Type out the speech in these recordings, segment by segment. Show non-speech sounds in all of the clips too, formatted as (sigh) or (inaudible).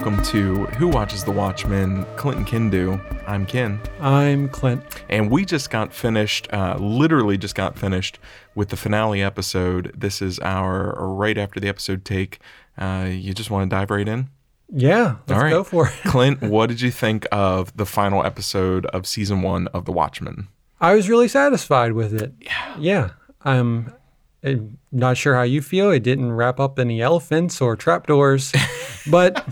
Welcome to Who Watches the Watchmen? Clinton Kindu. I'm Ken. I'm Clint. And we just got finished, uh, literally just got finished with the finale episode. This is our right after the episode take. Uh, you just want to dive right in? Yeah, let's All right. go for it. (laughs) Clint, what did you think of the final episode of season one of The Watchmen? I was really satisfied with it. Yeah. Yeah. I'm, I'm not sure how you feel. It didn't wrap up any elephants or trapdoors, (laughs) but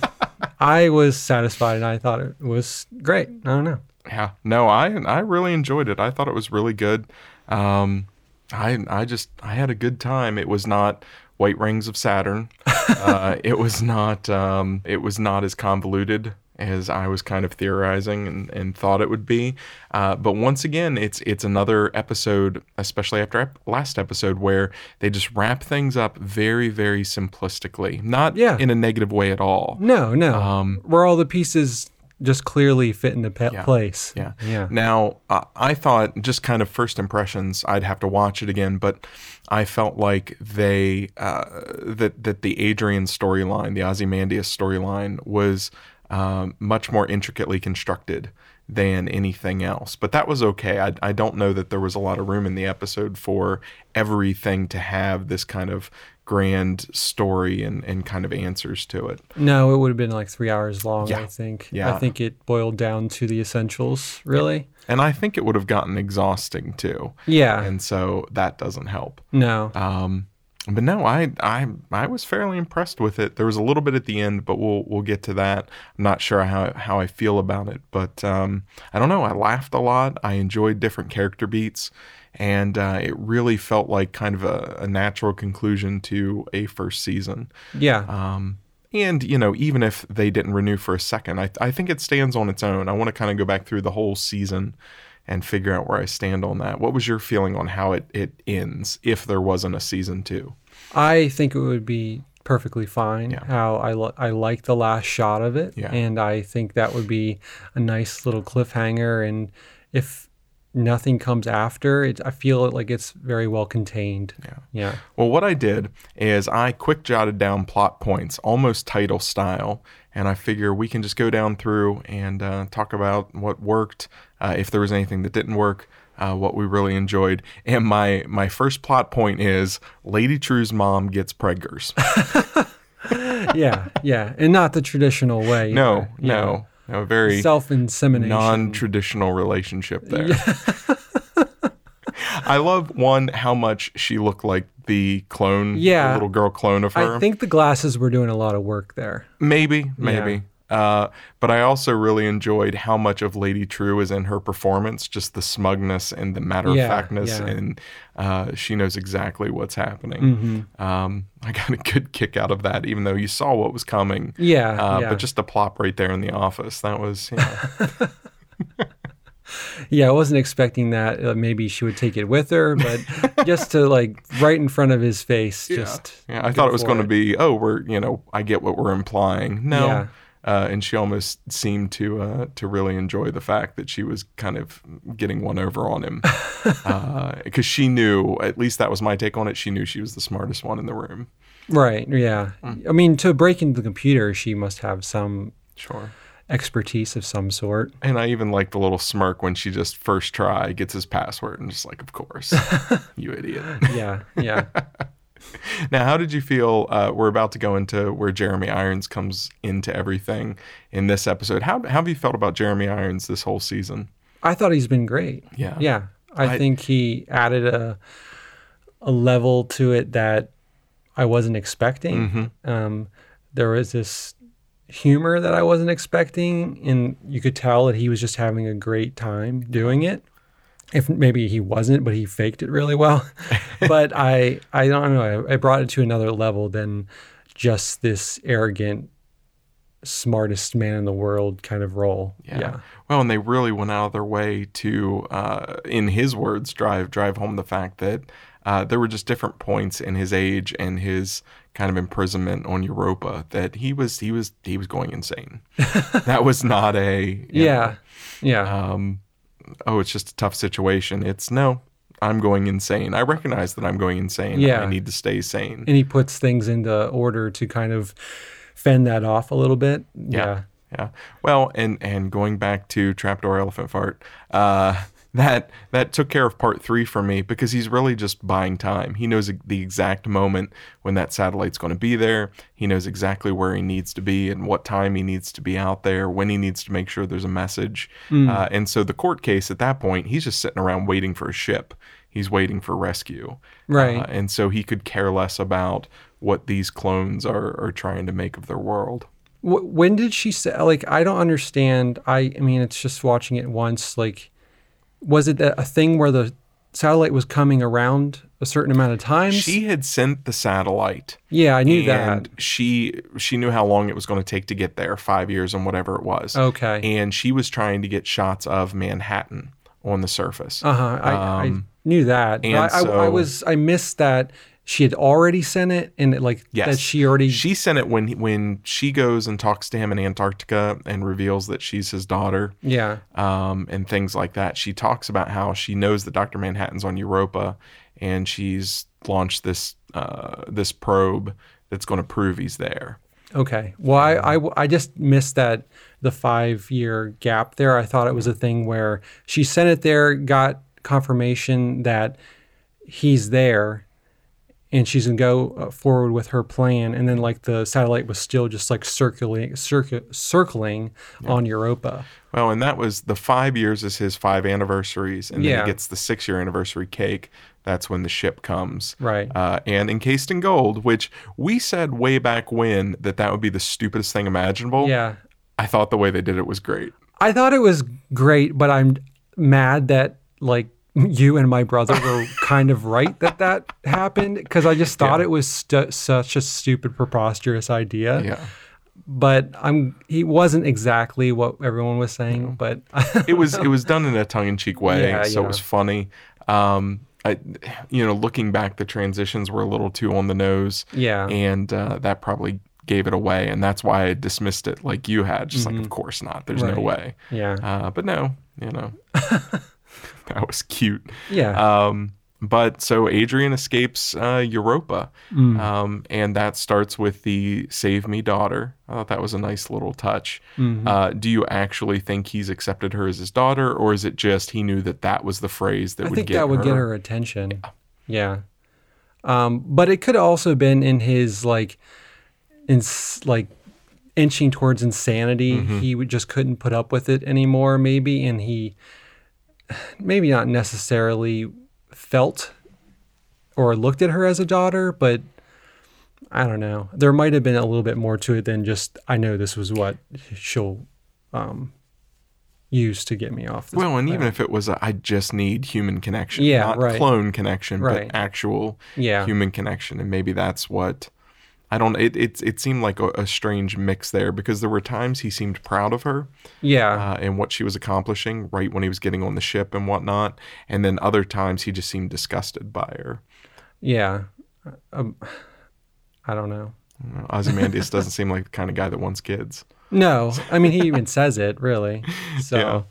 I was satisfied and I thought it was great. I don't know. Yeah, no, I I really enjoyed it. I thought it was really good. Um, I I just I had a good time. It was not White Rings of Saturn. (laughs) uh, it was not um, it was not as convoluted as I was kind of theorizing and, and thought it would be. Uh, but once again, it's it's another episode, especially after ep- last episode, where they just wrap things up very very simplistically, not Yeah. in a negative way at all. No, no. Um, Where all the pieces just clearly fit into pe- Yeah. place. Yeah. Yeah. Now, uh, I thought just kind of first impressions, I'd have to watch it again, but I felt like they uh, that that the Adrian storyline, the Ozymandias storyline, was um, much more intricately constructed than anything else. But that was okay. I, I don't know that there was a lot of room in the episode for everything to have this kind of grand story and, and kind of answers to it. No, it would have been like three hours long, Yeah. I think. Yeah. I think it boiled down to the essentials, really. And I think it would have gotten exhausting too. Yeah. And so that doesn't help. no. Um, but no, I, I I was fairly impressed with it. There was a little bit at the end, but we'll we'll get to that. I'm not sure how how I feel about it, but um, I don't know. I laughed a lot. I enjoyed different character beats, and uh, it really felt like kind of a, a natural conclusion to a first season. yeah. Um, and you know, even if they didn't renew for a second, I I think it stands on its own. I want to kind of go back through the whole season and figure out where I stand on that. What was your feeling on how it it ends if there wasn't a season two? I think it would be perfectly fine. Yeah. How I li- I like the last shot of it, Yeah. and I think that would be a nice little cliffhanger. And if nothing comes after, it, I feel like it's very well contained. Yeah. Yeah. Well, what I did is I quick jotted down plot points, almost title style, and I figure we can just go down through and uh, talk about what worked, uh, if there was anything that didn't work, uh, what we really enjoyed. And my my first plot point is Lady Trieu's mom gets preggers. (laughs) yeah. Yeah. And not the traditional way. No, either. Yeah. no, no, very Self insemination. non-traditional relationship there. (laughs) I love one how much she looked like the clone, the Yeah. little girl clone of her. I think the glasses were doing a lot of work there. Maybe, maybe. Uh, but I also really enjoyed how much of Lady Trieu is in her performance, just the smugness and the matter of Yeah, factness, yeah. and uh, she knows exactly what's happening. Mm-hmm. Um, I got a good kick out of that, even though you saw what was coming. Yeah. Uh, yeah. But just the plop right there in the office, that was, you know, (laughs) Yeah, I wasn't expecting that. Uh, maybe she would take it with her, but just to like right in front of his face, just yeah. I thought it was going to be, oh, we're, you know, I get what we're implying. No. Yeah. Uh, and she almost seemed to uh, to really enjoy the fact that she was kind of getting one over on him, (laughs) because she knew at least that was my take on it. She knew she was the smartest one in the room. right. Yeah, Mm. I mean, to break into the computer, she must have some Sure. expertise of some sort. And I even like the little smirk when she just first try gets his password and just like, of course, (laughs) you idiot. Yeah, yeah. (laughs) (laughs) Now, how did you feel? Uh, we're about to go into where Jeremy Irons comes into everything in this episode. How, how have you felt about Jeremy Irons this whole season? I thought he's been great. Yeah. Yeah, I, I- think he added a a level to it that I wasn't expecting. Mm-hmm. Um, there was this humor that I wasn't expecting, and you could tell that he was just having a great time doing it. If maybe he wasn't, but he faked it really well. (laughs) but I, I don't know. I, I brought it to another level than just this arrogant, smartest man in the world kind of role. Yeah. Well, and they really went out of their way to, uh, in his words, drive drive home the fact that uh, there were just different points in his age and his kind of imprisonment on Europa that he was he was he was going insane. (laughs) that was not a Yeah. Yeah. um, oh, it's just a tough situation. It's no, I'm going insane. I recognize that I'm going insane. Yeah. I need to stay sane. and he puts things into order to kind of fend that off a little bit. Yeah. Yeah. Well, and and going back to trapdoor elephant fart, uh, that that took care of part three for me because he's really just buying time. He knows the exact moment when that satellite's going to be there. He knows exactly where he needs to be and what time he needs to be out there, when he needs to make sure there's a message. Uh, and so the court case at that point, he's just sitting around waiting for a ship. He's waiting for rescue. Right. Uh, and so he could care less about what these clones are, are trying to make of their world. When did she say like i don't understand i i mean it's just watching it once like was it a thing where the satellite was coming around a certain amount of times She had sent the satellite. yeah i knew and that she she knew how long it was going to take to get there, five years and whatever it was. okay And she was trying to get shots of Manhattan on the surface. uh-huh I, I Um, knew that and I, I, I was i missed that she had already sent it and it, like Yes. that she already She sent it when when she goes and talks to him in Antarctica and reveals that she's his daughter, yeah um, and things like that. She talks about how she knows that Doctor Manhattan's on Europa, and she's launched this uh, this probe that's going to prove he's there. Okay. Well, I, I, I just missed that the five year gap there. I thought it was a thing where she sent it there, got confirmation that he's there, and she's gonna go uh, forward with her plan. And then like the satellite was still just like circulating, circu- circling on Europa. Well, and that was the five years is his five anniversaries, and then Yeah. he gets the six year anniversary cake. That's when the ship comes, Right. Uh, and encased in gold, which we said way back when that that would be the stupidest thing imaginable. Yeah. I thought the way they did it was great. I thought it was great, but I'm mad that like you and my brother were kind of right that that happened because I just thought Yeah. it was stu- such a stupid, preposterous idea. Yeah, But I'm he wasn't exactly what everyone was saying, but it was (laughs) it was done in a tongue in cheek way, Yeah, so yeah. it was funny. Um, I, you know, looking back, the transitions were a little too on the nose. yeah, and uh, that probably gave it away and that's why i dismissed it like you had just like of course not there's no Mm-hmm. Way yeah, uh, but no you know (laughs) (laughs) that was cute yeah, um, but so adrian escapes uh, europa Mm. um, and that starts with the save me daughter i thought that was a nice little touch Mhm. uh, do you actually think he's accepted her as his daughter or is it just he knew that that was the phrase that I would think get that would her get her attention. Yeah. Um, but it could also been in his like, in like inching towards insanity. Mm-hmm. He just couldn't put up with it anymore, maybe, and he maybe not necessarily felt or looked at her as a daughter, but I don't know. There might have been a little bit more to it than just I know this was what she'll um, use to get me off. Well, and even if it was, a, I just need human connection, Yeah, not right. clone connection, Right. but actual yeah, human connection, and maybe that's what I don't. It it, it seemed like a, a strange mix there because there were times he seemed proud of her yeah. uh, and what she was accomplishing right when he was getting on the ship and whatnot, and then other times he just seemed disgusted by her. Yeah. Um, I don't know. You know, Ozymandias doesn't (laughs) seem like the kind of guy that wants kids. No, I mean he (laughs) even says it really. So Yeah.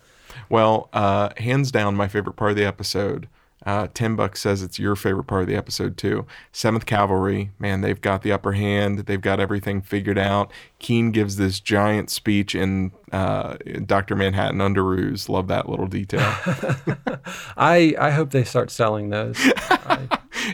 Well, uh, hands down, my favorite part of the episode. Uh, Tim Buck says it's your favorite part of the episode too. Seventh Kavalry, man, they've got the upper hand. They've got everything figured out. Keene gives this giant speech in uh, Doctor Manhattan Underoos. Love that little detail. (laughs) (laughs) I I hope they start selling those. (laughs) I,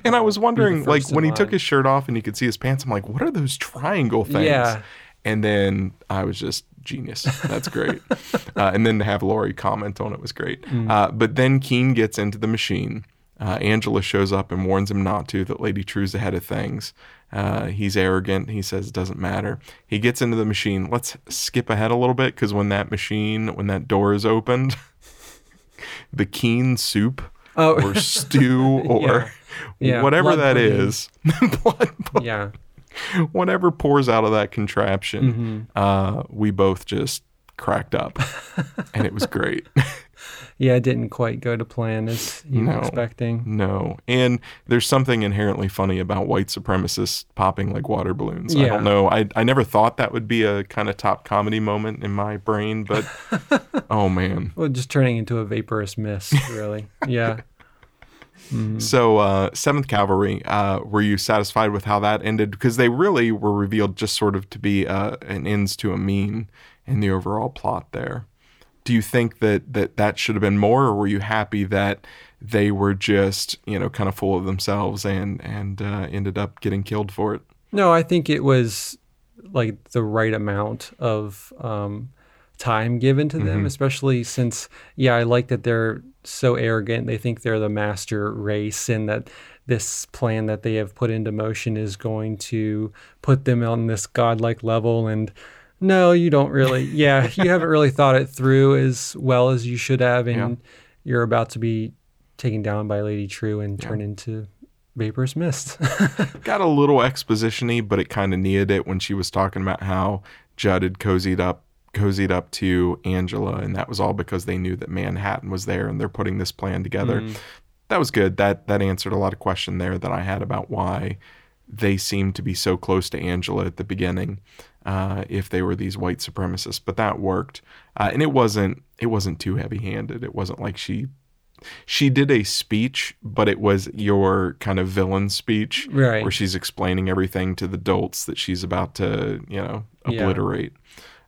and I was wondering, like when he line. took his shirt off and you could see his pants, I'm like, what are those triangle things? Yeah. And then I was just genius. That's great. (laughs) uh, and then to have Laurie comment on it was great. Mm. Uh, but then Keene gets into the machine. Uh, Angela shows up and warns him not to, that Lady Trieu's ahead of things. Uh, he's arrogant. He says it doesn't matter. He gets into the machine. Let's skip ahead a little bit because when that machine, when that door is opened, (laughs) the Keene soup oh or stew (laughs) or Yeah, whatever blood that pudding. is, blood, yeah. (laughs) whatever pours out of that contraption, Mm-hmm. uh, we both just cracked up, (laughs) and it was great. Yeah, it didn't quite go to plan as you No. were expecting. no, and there's something inherently funny about white supremacists popping like water balloons. Yeah. I don't know. I I never thought that would be a kind of top comedy moment in my brain, but (laughs) oh man, Well, just turning into a vaporous mist, really. Yeah. So, uh, Seventh Kavalry, uh, were you satisfied with how that ended? Because they really were revealed just sort of to be uh, an ends to a mean in the overall plot there. Do you think that that, that should have been more, or were you happy that they were just you know kind of full of themselves and and uh, ended up getting killed for it? No, I think it was like the right amount of um, time given to them, especially since, yeah, I like that they're so arrogant. They think they're the master race and that this plan that they have put into motion is going to put them on this godlike level. And no, you don't really, (laughs) yeah, you haven't really thought it through as well as you should have. And you're about to be taken down by Lady Trieu and turned into vaporous mist. (laughs) Got a little exposition-y, but it kind of needed it when she was talking about how Judd had cozied up cozied up to Angela, and that was all because they knew that Manhattan was there and they're putting this plan together. That was good. That that answered a lot of question there that I had about why they seemed to be so close to Angela at the beginning, uh, if they were these white supremacists. But that worked, uh, and it wasn't it wasn't too heavy-handed. It wasn't like she she did a speech, but it was your kind of villain speech, Right. Where she's explaining everything to the dolts that she's about to, you know, Yeah.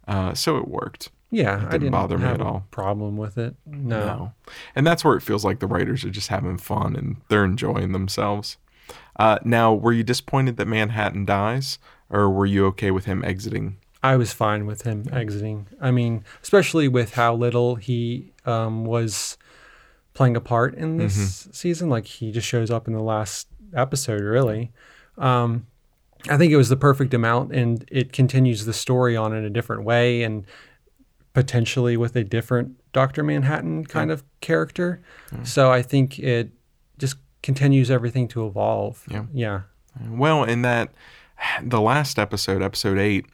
Uh, so it worked. yeah, I didn't didn't bother me have at a all. problem with it. No. No. And that's where it feels like the writers are just having fun and they're enjoying themselves. Uh, now, were you disappointed that Manhattan dies, or were you okay with him exiting? I was fine with him exiting. I mean, especially with how little he um, was playing a part in this Mm-hmm. season. Like he just shows up in the last episode, really. Um, I think it was the perfect amount, and it continues the story on in a different way, and potentially with a different Doctor Manhattan kind of character. So I think it just continues everything to evolve. Yeah. Yeah. Well, in that, (sighs) the last episode, episode eight,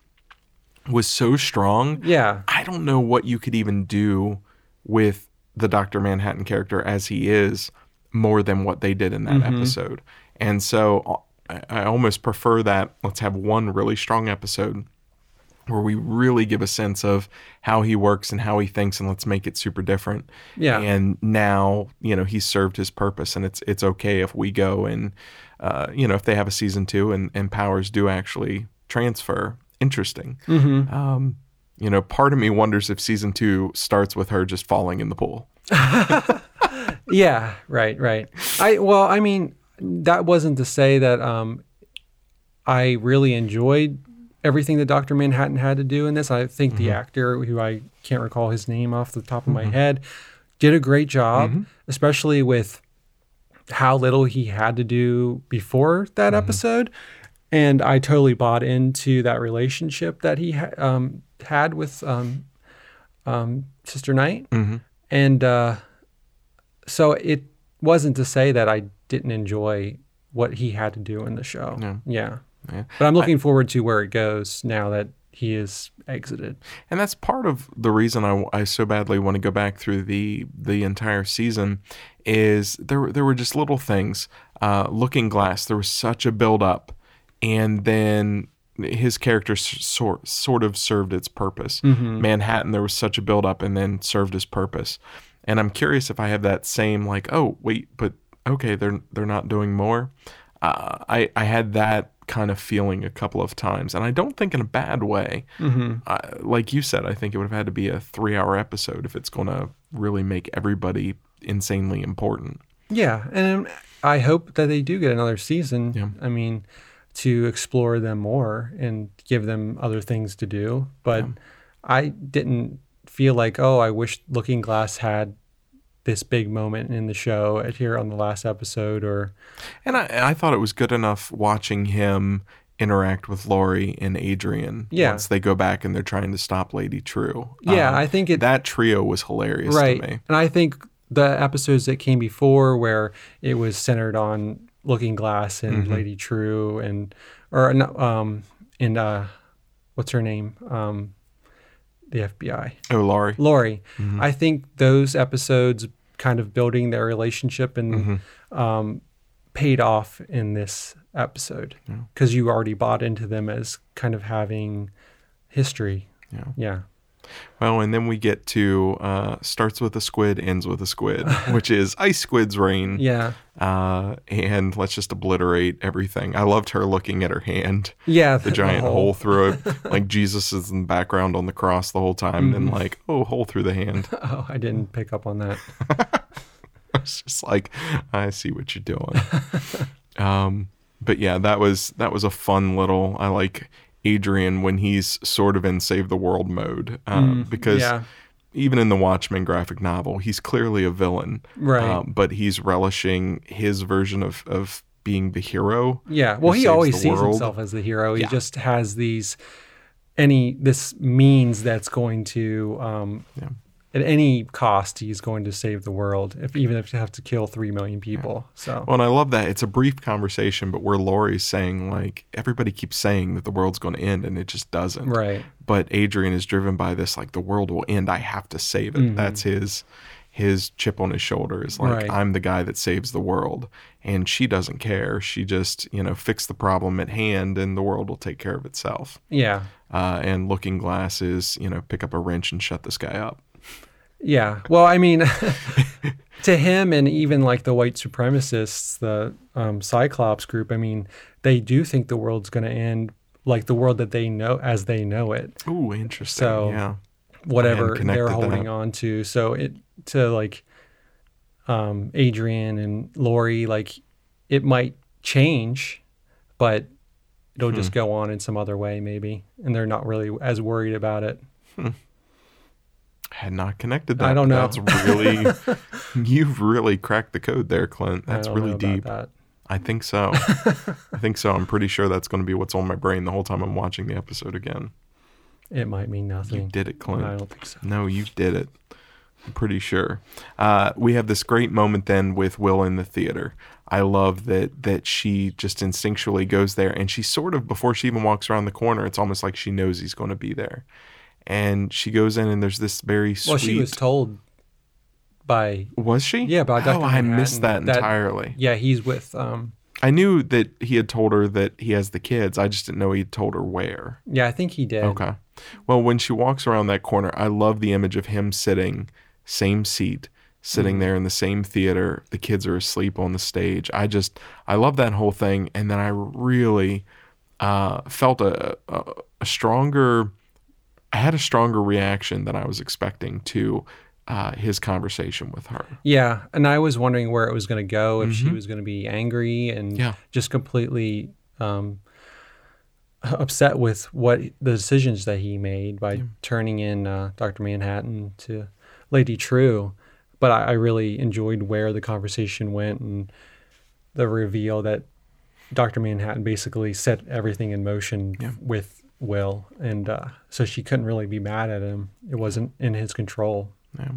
was so strong. Yeah. I don't know what you could even do with the Dr. Manhattan character as he is more than what they did in that mm-hmm. episode. And so uh, I, I almost prefer that let's have one really strong episode where we really give a sense of how he works and how he thinks and let's make it super different. Yeah. And now, you know, he's served his purpose and it's it's okay if we go and uh, you know, if they have a season two and, and powers do actually transfer. Interesting. Um, you know, part of me wonders if season two starts with her just falling in the pool. (laughs) Yeah, right, right. I well, I mean, that wasn't to say that um, I really enjoyed everything that Doctor Manhattan had to do in this. I think the actor, who I can't recall his name off the top of my head, did a great job, especially with how little he had to do before that episode. And I totally bought into that relationship that he ha- um, had with um, um, Sister Knight. And uh, so it wasn't to say that I didn't enjoy what he had to do in the show. Yeah. Yeah. Yeah. But I'm looking forward to where it goes now that he is exited. And that's part of the reason I, I so badly want to go back through the the entire season is there were- there were just little things. Uh, Looking Glass, there was such a build up, and then his character sort sort of served its purpose. Manhattan, there was such a build up, and then served his purpose. And I'm curious if I have that same like, oh wait, but okay, they're they're not doing more. Uh, I I had that kind of feeling a couple of times, and I don't think in a bad way. Uh, like you said, I think it would have had to be a three-hour episode if it's going to really make everybody insanely important. Yeah. And I hope that they do get another season. Yeah. I mean, to explore them more and give them other things to do. But I didn't feel like, oh, I wish Looking Glass had this big moment in the show here on the last episode or And I, I thought it was good enough watching him interact with Laurie and Adrian Yeah. once they go back and they're trying to stop Lady Trieu. Yeah, Um, I think it- that trio was hilarious right. to me. And I think the episodes that came before where it was centered on Looking Glass and Mm-hmm. Lady Trieu and or um and uh what's her name? Um the FBI. Oh, Laurie. Laurie. Mm-hmm. I think those episodes kind of building their relationship and Mm-hmm. um, paid off in this episode because you already bought into them as kind of having history. Yeah. Yeah. Well, and then we get to uh, starts with a squid, ends with a squid, (laughs) which is ice squid's reign. Yeah. Uh, and let's just obliterate everything. I loved her looking at her hand, Yeah. the giant hole through it. (laughs) Like Jesus is in the background on the cross the whole time, and like, oh, hole through the hand. (laughs) Oh, I didn't pick up on that. It's just like, I see what you're doing. um, but yeah, that was that was a fun little. I like Adrian when he's sort of in save the world mode uh, because yeah. even in the Watchmen graphic novel, he's clearly a villain, Right. um, but he's relishing his version of of being the hero. Yeah. Well, he always sees world. himself as the hero. He Yeah. just has these any this means that's going to um, Yeah. At any cost he's going to save the world, if even if you have to kill three million people. So Well, and I love that it's a brief conversation, but where Laurie's saying like everybody keeps saying that the world's going to end, and it just doesn't. right. but Adrian is driven by this like the world will end I have to save it that's his his chip on his shoulder is like Mm-hmm. Right. I'm the guy that saves the world and she doesn't care she just you know fix the problem at hand and the world will take care of itself Yeah. uh, and looking glass is you know pick up a wrench and shut this guy up Yeah. Well, I mean, (laughs) to him and even like the white supremacists, the um, Cyclops group, I mean, they do think the world's going to end like the world that they know as they know it, ooh interesting So, yeah whatever they're that. holding on to. So it to like um, Adrian and Laurie, like it might change, but it'll Hmm. just go on in some other way maybe, and they're not really as worried about it. Had not connected that I don't know. that's really (laughs) you've really cracked the code there Clint that's really deep that. I think so. (laughs) I think so. I'm pretty sure that's going to be what's on my brain the whole time I'm watching the episode again. It might mean nothing. You did it, Clint. I don't think so. No, you did it. I'm pretty sure. Uh, we have this great moment then with Will in the theater. I love that that she just instinctually goes there, and she sort of before she even walks around the corner, it's almost like she knows he's going to be there. And she goes in, and there's this very sweet. Well, she was told by Was she? Yeah, by Dr. Oh, I missed that that- entirely. yeah, he's with um I knew that he had told her that he has the kids. I just didn't know he'd told her where. yeah, I think he did. Okay. Well, when she walks around that corner, I love the image of him sitting, same seat, sitting there in the same theater. The kids are asleep on the stage. I just, I love that whole thing. And then I really uh, felt a, a, a stronger, I had a stronger reaction than I was expecting to uh, his conversation with her. Yeah, and I was wondering where it was going to go if she was going to be angry and Mm-hmm. Yeah. just completely um upset with what the decisions that he made by turning in uh, Dr. Manhattan to Lady Trieu. But I, I really enjoyed where the conversation went and the reveal that Dr. Manhattan basically set everything in motion with Will, and uh, so she couldn't really be mad at him. It wasn't in his control. Yeah.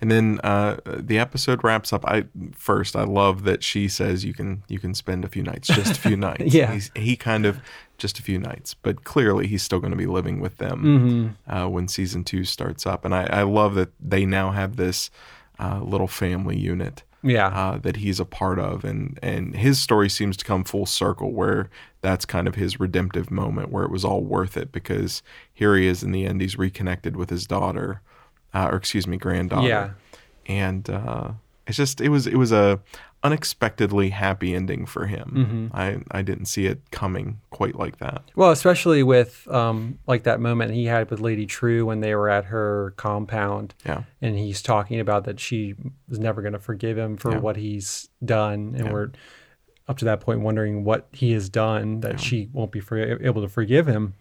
And then uh, the episode wraps up. I first I love that she says you can you can spend a few nights, just a few (laughs) nights. Yeah. He's, he kind of just a few nights, but clearly he's still going to be living with them uh, when season two starts up. And I, I love that they now have this uh, little family unit Yeah, uh, that he's a part of, and and his story seems to come full circle, where that's kind of his redemptive moment, where it was all worth it because here he is in the end, he's reconnected with his daughter, uh, or excuse me, granddaughter, Yeah. and uh, it's just it was it was a unexpectedly happy ending for him. I I didn't see it coming quite like that. Well, especially with um, like that moment he had with Lady Trieu when they were at her compound, Yeah, and he's talking about that she was never going to forgive him for Yeah. what he's done, and we're up to that point wondering what he has done that she won't be for- able to forgive him,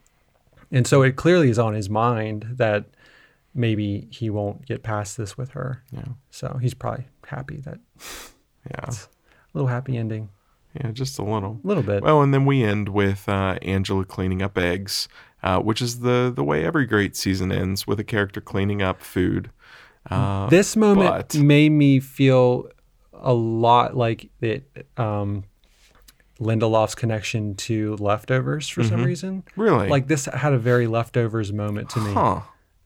and so it clearly is on his mind that maybe he won't get past this with her. yeah, So he's probably happy that yeah, a little happy ending, yeah, just a little. a little bit. Well, and then we end with uh, Angela cleaning up eggs, uh, which is the the way every great season ends with a character cleaning up food. Uh, this moment but- made me feel a lot like it um Lindelof's connection to leftovers for some reason. really, Like this had a very leftovers moment to me. huh?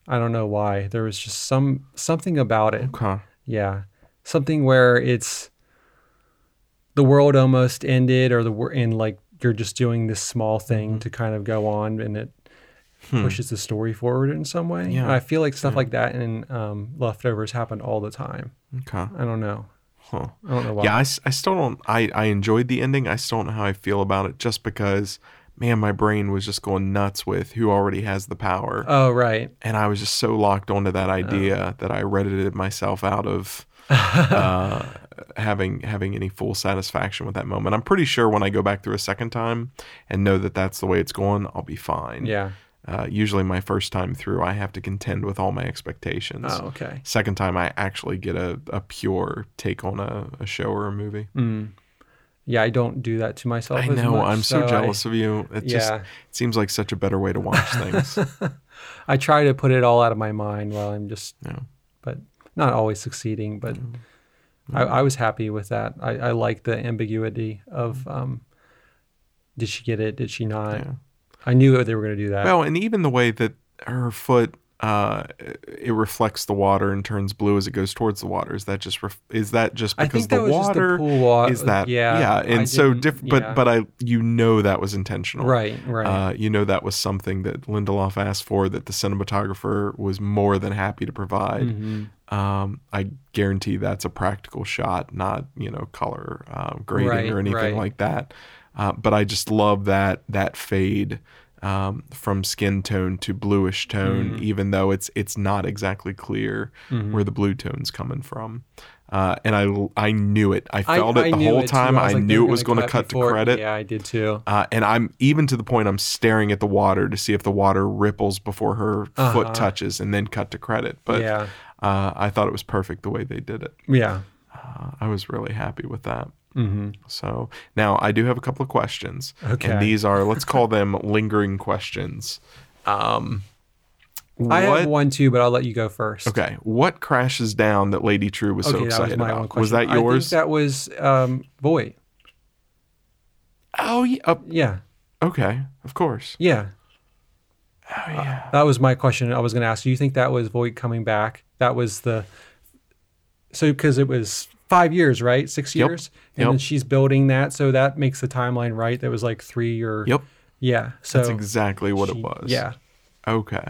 I don't know why. There was just some something about it. Okay. Yeah. Something where it's the world almost ended or the and like you're just doing this small thing to kind of go on and it pushes the story forward in some way. Hmm. Yeah. And I feel like stuff like that in um, Leftovers happened all the time. Okay. I don't know. Huh. I don't know why. Yeah, I, I still don't. I, I enjoyed the ending. I still don't know how I feel about it just because, man, my brain was just going nuts with who already has the power. Oh, right. and I was just so locked onto that idea that I reddited myself out of (laughs) uh, having having any full satisfaction with that moment. I'm pretty sure when I go back through a second time and know that that's the way it's going, I'll be fine. Yeah. Uh, usually, my first time through, I have to contend with all my expectations. Oh, okay. Second time, I actually get a, a pure take on a, a show or a movie. Yeah, I don't do that to myself. I as know. much, I'm so, I- jealous of you. It just it seems like such a better way to watch things. (laughs) I try to put it all out of my mind while I'm just, Yeah. but not always succeeding. But I, I was happy with that. I, I like the ambiguity of, um, did she get it? Did she not? Yeah. I knew they were going to do that. Well, and even the way that her foot uh, it reflects the water and turns blue as it goes towards the water. Is that just ref- is that just I because that the the water pool wa- is that yeah, yeah I and so didn't- different yeah. but but I you know that was intentional right, right. uh, you know that was something that Lindelof asked for that the cinematographer was more than happy to provide. Mm-hmm. Um, I guarantee that's a practical shot, not you know color uh, grading Right, or anything right. like that. Uh, but I just love that that fade um, from skin tone to bluish tone, Mm-hmm. even though it's it's not exactly clear where the blue tone's coming from. Uh, and I I knew it. I felt it the whole it time. I, was like, knew it was going to cut before- to credit. Yeah, I did too. Uh, and I'm even to the point I'm staring at the water to see if the water ripples before her foot touches, and then cut to credit. But Uh-huh. Yeah. uh, I thought it was perfect the way they did it. Yeah. Uh, I was really happy with that. Hmm So now I do have a couple of questions, Okay. and these are let's call (laughs) them lingering questions. Um, I what- have one too, but I'll let you go first. Okay, what crashes down that Lady Trieu was so Okay, that was excited my about? Was that I think yours? that was um, Veidt. oh yeah. uh, Yeah. okay, of course. Yeah. Oh yeah. That was my question I was going to ask. Do you think that was Veidt coming back? That was the. So, because it was five years, right? Six Yep. years? And Yep. then she's building that. So that makes the timeline right. That was like three or. Yep. Yeah. So That's exactly what she- it was. Yeah. Okay.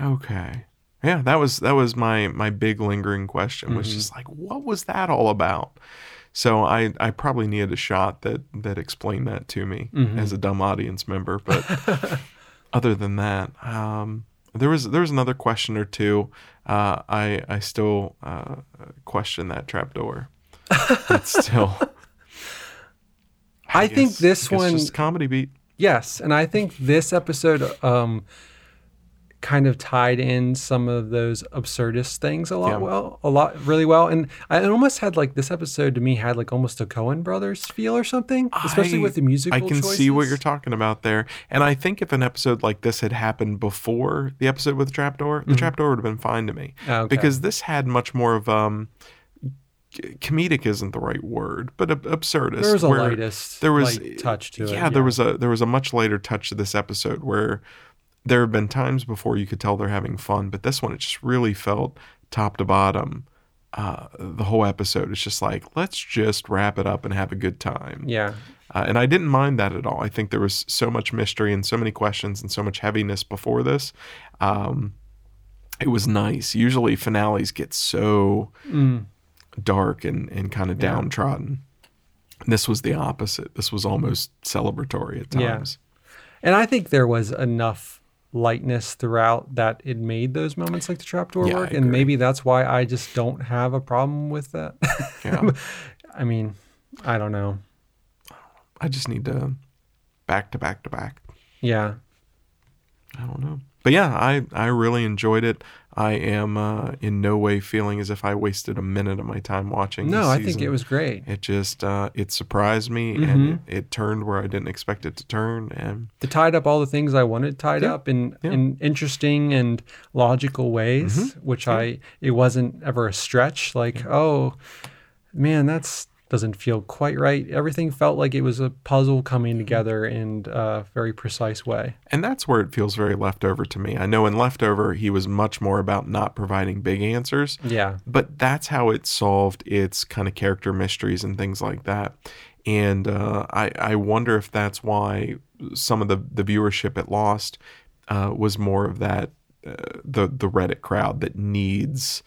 Okay. Yeah, that was that was my my big lingering question was Mm-hmm. just like what was that all about? So I I probably needed a shot that that explained that to me Mm-hmm. as a dumb audience member, but (laughs) other than that, um there was there was another question or two. Uh, I I still uh, question that trapdoor. It's (laughs) still. I think guess- this I guess one- just comedy beat. Yes, and I think this episode um, kind of tied in some of those absurdist things a lot Yeah. well, a lot really well, and I it almost had like this episode to me had like almost a Coen Brothers feel or something, especially I- with the musical. I can see what you're talking about there. And I think if an episode like this had happened before the episode with the trapdoor, the trapdoor would have been fine to me. Mm-hmm. Okay. Because this had much more of um comedic isn't the right word, but absurdist. There was a lightest there was light touch to it. yeah, there was a there was a much lighter touch to this episode where there have been times before you could tell they're having fun, but this one it just really felt top to bottom. Uh, the whole episode is just like let's just wrap it up and have a good time. yeah. Uh, and I didn't mind that at all. I think there was so much mystery and so many questions and so much heaviness before this. Um, it was nice. Usually finales get so Mm. dark and, and kind of downtrodden. This was the opposite. This was almost celebratory at times. Yeah. times. And I think there was enough lightness throughout that it made those moments like the trapdoor Yeah, work, and maybe that's why I just don't have a problem with that. Yeah. (laughs) I mean, I don't know. I just need to back to back to back. Yeah. I don't know. But yeah, I, I really enjoyed it. I am uh, in no way feeling as if I wasted a minute of my time watching. No, I think it was great. It just uh, it surprised me and Mm-hmm. it, it turned where I didn't expect it to turn. And It tied up all the things I wanted tied Yeah. up in Yeah. in interesting and logical ways, which I it wasn't ever a stretch. Like, oh man, that's doesn't feel quite right. Everything felt like it was a puzzle coming together in a very precise way. and that's where it feels very leftover to me. I know in leftover he was much more about not providing big answers, Yeah. but that's how it solved its kind of character mysteries and things like that. and uh, I I wonder if that's why some of the the viewership it lost uh, was more of that uh, the the Reddit crowd that needs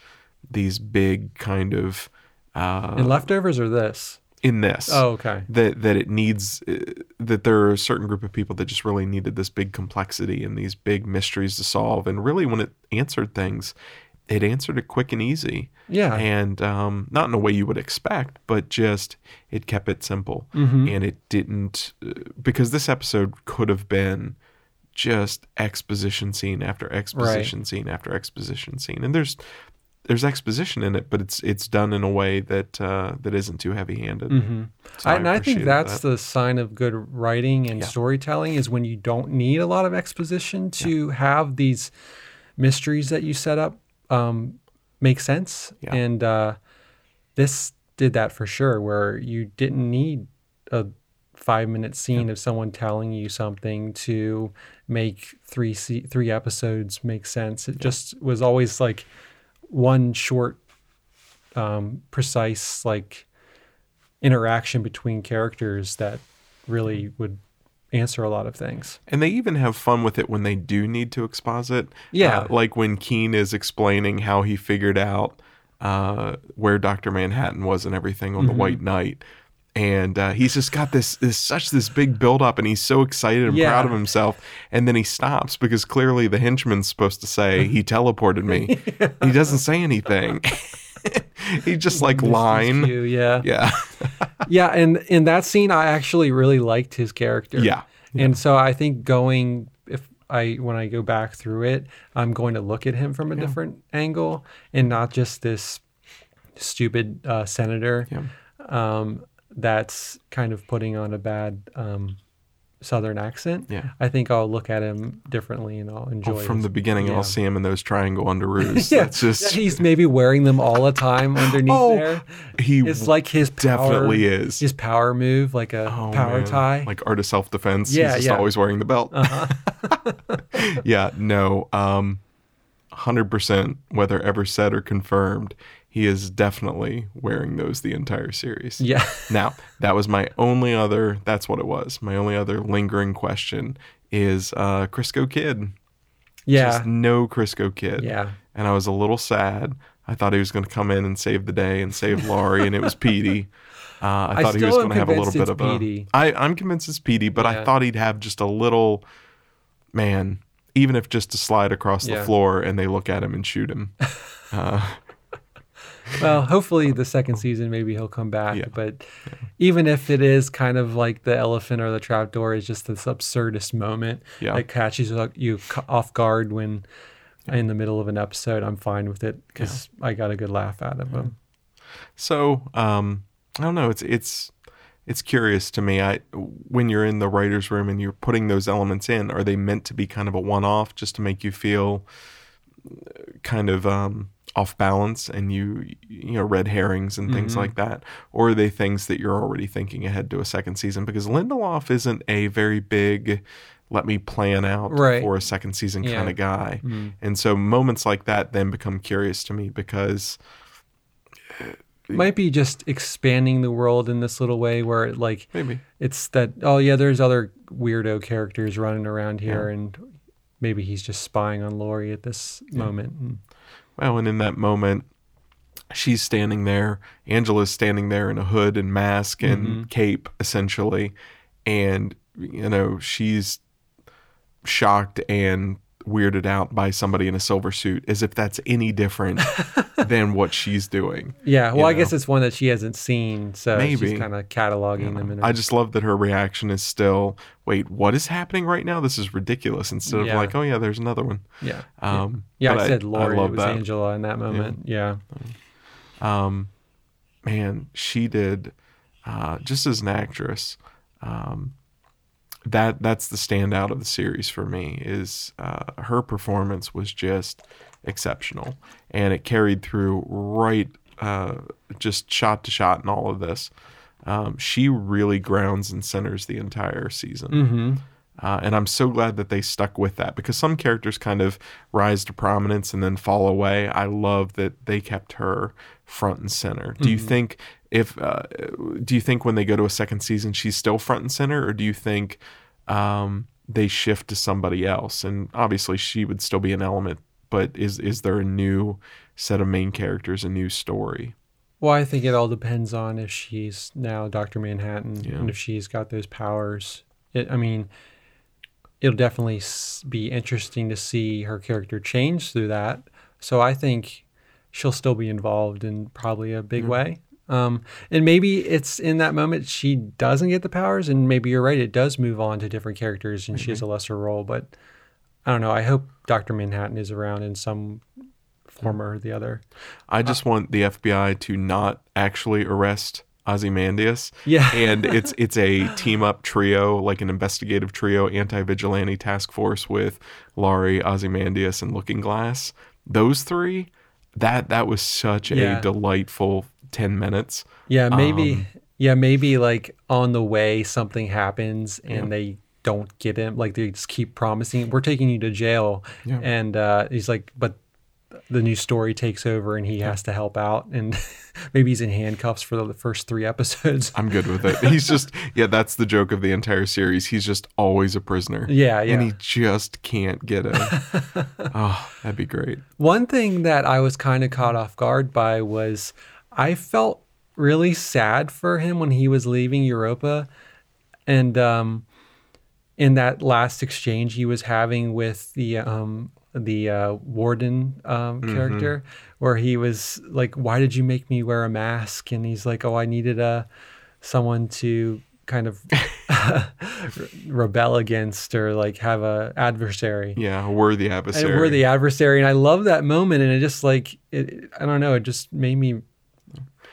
these big kind of uh, And leftovers or this? in this Oh, okay. that that it needs uh, that there are a certain group of people that just really needed this big complexity and these big mysteries to solve and really when it answered things it answered it quick and easy Yeah. and um, not in a way you would expect but just it kept it simple Mm-hmm. and it didn't uh, because this episode could have been just exposition scene after exposition scene after exposition scene and there's there's exposition in it but it's it's done in a way that uh, that isn't too heavy handed Mm-hmm. So I, and I think that's that. the sign of good writing and Yeah. storytelling is when you don't need a lot of exposition to have these mysteries that you set up um, make sense. Yeah. And uh, this did that for sure, where you didn't need a five minute scene of someone telling you something to make three se- three episodes make sense. It just was always like one short, um, precise like interaction between characters that really would answer a lot of things. And they even have fun with it when they do need to exposit. Yeah. Uh, like when Keene is explaining how he figured out uh, where Dr. Manhattan was and everything on the Mm-hmm. White Night. And uh, he's just got this, this such this big buildup, and he's so excited and Yeah. proud of himself. And then he stops because clearly the henchman's supposed to say he teleported me. (laughs) He doesn't say anything. (laughs) he just like line. You, yeah. Yeah, (laughs) yeah and in that scene i actually really liked his character yeah, and so i think going if i when i go back through it i'm going to look at him from a different angle and not just this stupid uh, senator Yeah. um, that's kind of putting on a bad um, southern accent yeah. i think i'll look at him differently and i'll enjoy Well, from his- the beginning, yeah. I'll see him in those triangle (laughs) underoos. yeah, That's just yeah, he's maybe wearing them all the time underneath Oh, there he it's like his power, definitely is. his power move, like a Oh, power man. tie. like art of self defense. Yeah, he's just yeah. Uh-huh. always wearing the belt. (laughs) (laughs) yeah, no, um, hundred percent. Whether ever said or confirmed, he is definitely wearing those the entire series. yeah, (laughs) Now, that was my only other. That's what it was. My only other lingering question is uh, Crisco Kid. yeah, Just no Crisco Kid. yeah. and I was a little sad. I thought he was going to come in and save the day and save Laurie, and it was Petey. (laughs) Uh, I I thought he was going to have a little bit of it's a. Petey. I, I'm convinced it's Petey, but I thought he'd have just a little, man, even if just to slide across the floor and they look at him and shoot him. (laughs) Uh, Well, hopefully the second season maybe he'll come back. Yeah. But even if it is kind of like the elephant or the trapdoor is just this absurdist moment Yeah. that catches you off guard when in the middle of an episode, I'm fine with it because I got a good laugh out of him. so um, I don't know. It's it's it's curious to me. I when you're in the writers' room and you're putting those elements in, are they meant to be kind of a one-off, just to make you feel uh, kind of um, off balance and you you know red herrings and things Mhm. like that, or are they things that you're already thinking ahead to a second season? Because Lindelof isn't a very big let me plan out Right. for a second season Yeah. kind of guy. Mm. And so moments like that then become curious to me because Might be just expanding the world in this little way where it like maybe it's that oh yeah there's other weirdo characters running around here and maybe he's just spying on Laurie at this moment And- Well, and in that moment, she's standing there. Angela's standing there in a hood and mask and Mm-hmm. cape, essentially. And, you know, she's shocked and weirded out by somebody in a silver suit as if that's any different (laughs) than what she's doing. yeah well You I guess it's one that she hasn't seen so Maybe. she's kind of cataloging them in I just love that her reaction is still, wait, what is happening right now? This is ridiculous. Instead of Yeah. like, oh, yeah, there's another one. yeah Um, yeah but I said Laurie love it was that. Angela in that moment yeah um, man, she did uh, just as an actress. Um, that that's the standout of the series for me. Is uh, her performance was just exceptional, and it carried through right, uh, just shot to shot in all of this. Um, she really grounds and centers the entire season. mm-hmm Uh, and I'm so glad that they stuck with that because some characters kind of rise to prominence and then fall away. I love that they kept her front and center. Do you think if uh, do you think when they go to a second season she's still front and center, or do you think um, they shift to somebody else? And obviously she would still be an element, but is is there a new set of main characters, a new story? Well, I think it all depends on if she's now Doctor Manhattan Yeah. and if she's got those powers. It, I mean, it'll definitely be interesting to see her character change through that. So I think she'll still be involved in probably a big Yeah. way. Um, and maybe it's in that moment she doesn't get the powers, and maybe you're right, it does move on to different characters and she has a lesser role. But I don't know. I hope Doctor Manhattan is around in some form or the other. I just want the FBI to not actually arrest Ozymandias. Yeah. (laughs) and it's (laughs) it's a team up trio, like an investigative trio, anti vigilante task force with Laurie, Ozymandias, and Looking Glass. Those three, that that was such Yeah. a delightful ten minutes. Yeah, maybe. Um, yeah, maybe like on the way something happens and Yeah. they don't get him. Like they just keep promising, "We're taking you to jail," Yeah. and uh, he's like, "But the new story takes over and he has to help out." And (laughs) maybe he's in handcuffs for the first three episodes. I'm good with it. He's just yeah, that's the joke of the entire series. He's just always a prisoner. Yeah, yeah. And he just can't get it oh, (laughs) that'd be great. One thing that I was kind of caught off guard by was I felt really sad for him when he was leaving Europa. And um, in that last exchange he was having with the um, the uh, warden um, character, where he was like, "Why did you make me wear a mask?" And he's like, "Oh, I needed a someone to kind of (laughs) rebel against or like have a adversary." Yeah, a worthy adversary. and we're the adversary and i love that moment and it just like it, i don't know it just made me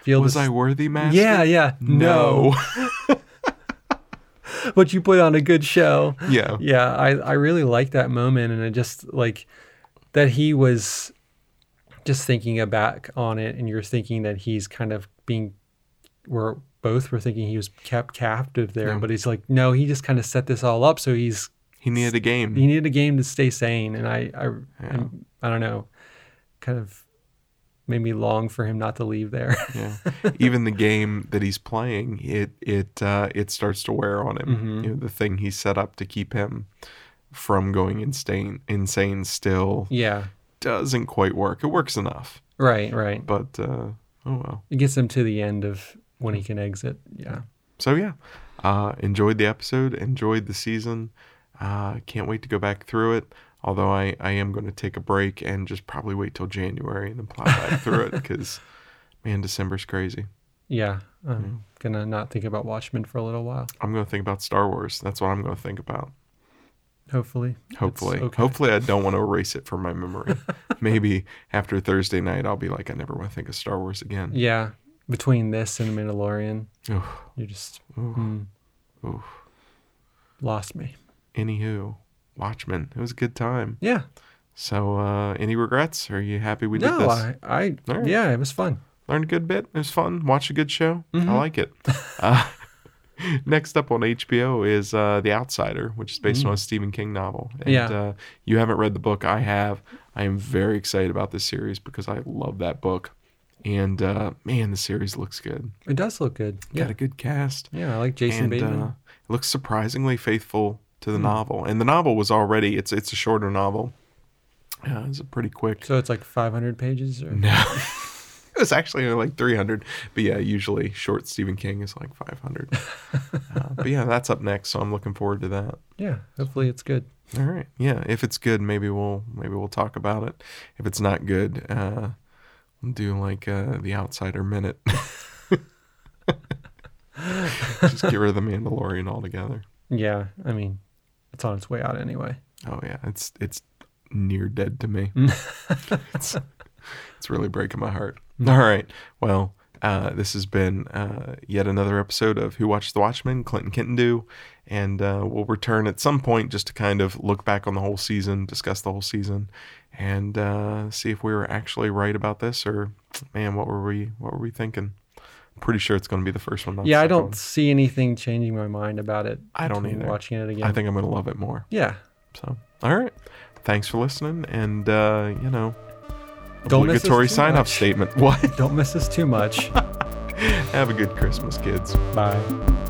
feel Was this, I worthy, Master? yeah yeah No. (laughs) (laughs) but you put on a good show yeah. yeah i i really like that moment and I just like that he was just thinking back on it and you're thinking that he's kind of being we're both were thinking he was kept captive there Yeah. but he's like no he just kind of set this all up so he's He needed a game. he needed a game to stay sane and i i Yeah. i don't know kind of made me long for him not to leave there Yeah. (laughs) Even the game that he's playing, it it uh, it starts to wear on him. Mhm. You know, the thing he set up to keep him from going insane insane still yeah doesn't quite work. It works enough, right right but uh, oh well. it gets him to the end of when he can exit yeah So yeah, uh, enjoyed the episode, enjoyed the season. Uh, can't wait to go back through it. Although I, I am going to take a break and just probably wait till January and then plow back through it because, (laughs) man, December's crazy. yeah i'm gonna not think about watchmen for a little while I'm going to think about Star Wars. That's what I'm going to think about. hopefully Hopefully, okay. hopefully I don't want to (laughs) erase it from my memory. Maybe after Thursday night, I'll be like, I never want to think of Star Wars again. yeah between this and the mandalorian Oof, you just oof, mm, oof. lost me Anywho, Watchmen. It was a good time. yeah So, uh, any regrets? Are you happy we did no this? i i All right. yeah it was fun Learned a good bit. It was fun. Watched a good show. I Mhm. like it. uh, (laughs) next up on HBO is uh, The Outsider, which is based on a Stephen King novel. And Mm. Yeah. uh, you haven't read the book. I have. I am very excited about this series because I love that book. And uh, man, the series looks good. it does look good yeah Got a good cast. yeah i like jason and bateman uh, it looks surprisingly faithful to the Hmm. novel. And the novel was already it's it's a shorter novel. Yeah, it's a pretty quick. so it's like 500 pages or No. (laughs) it was actually like 300. But yeah, usually short Stephen King is like 500. (laughs) uh, but yeah, that's up next. So I'm looking forward to that. yeah hopefully it's good All right. Yeah. If it's good, maybe we'll, maybe we'll talk about it. If it's not good, uh, we'll do like, uh, the outsider minute. (laughs) Just get rid of the Mandalorian altogether. Yeah, I mean, it's on its way out anyway. Oh yeah. It's, it's near dead to me. (laughs) it's, it's really breaking my heart. All right. Well, uh, this has been uh, yet another episode of Who Watched the Watchmen, Clinton Kintendoo, and uh, we'll return at some point just to kind of look back on the whole season, discuss the whole season, and uh, see if we were actually right about this or, man, what were we what were we thinking? Pretty sure it's going to be the first one. yeah, I don't one. see anything changing my mind about it. I don't either. Watching it again. I think I'm going to love it more. Yeah. So, all right. Thanks for listening, and uh, you know, Don't obligatory much. statement. (laughs) What? Don't miss us too much. (laughs) Have a good Christmas, kids. Bye.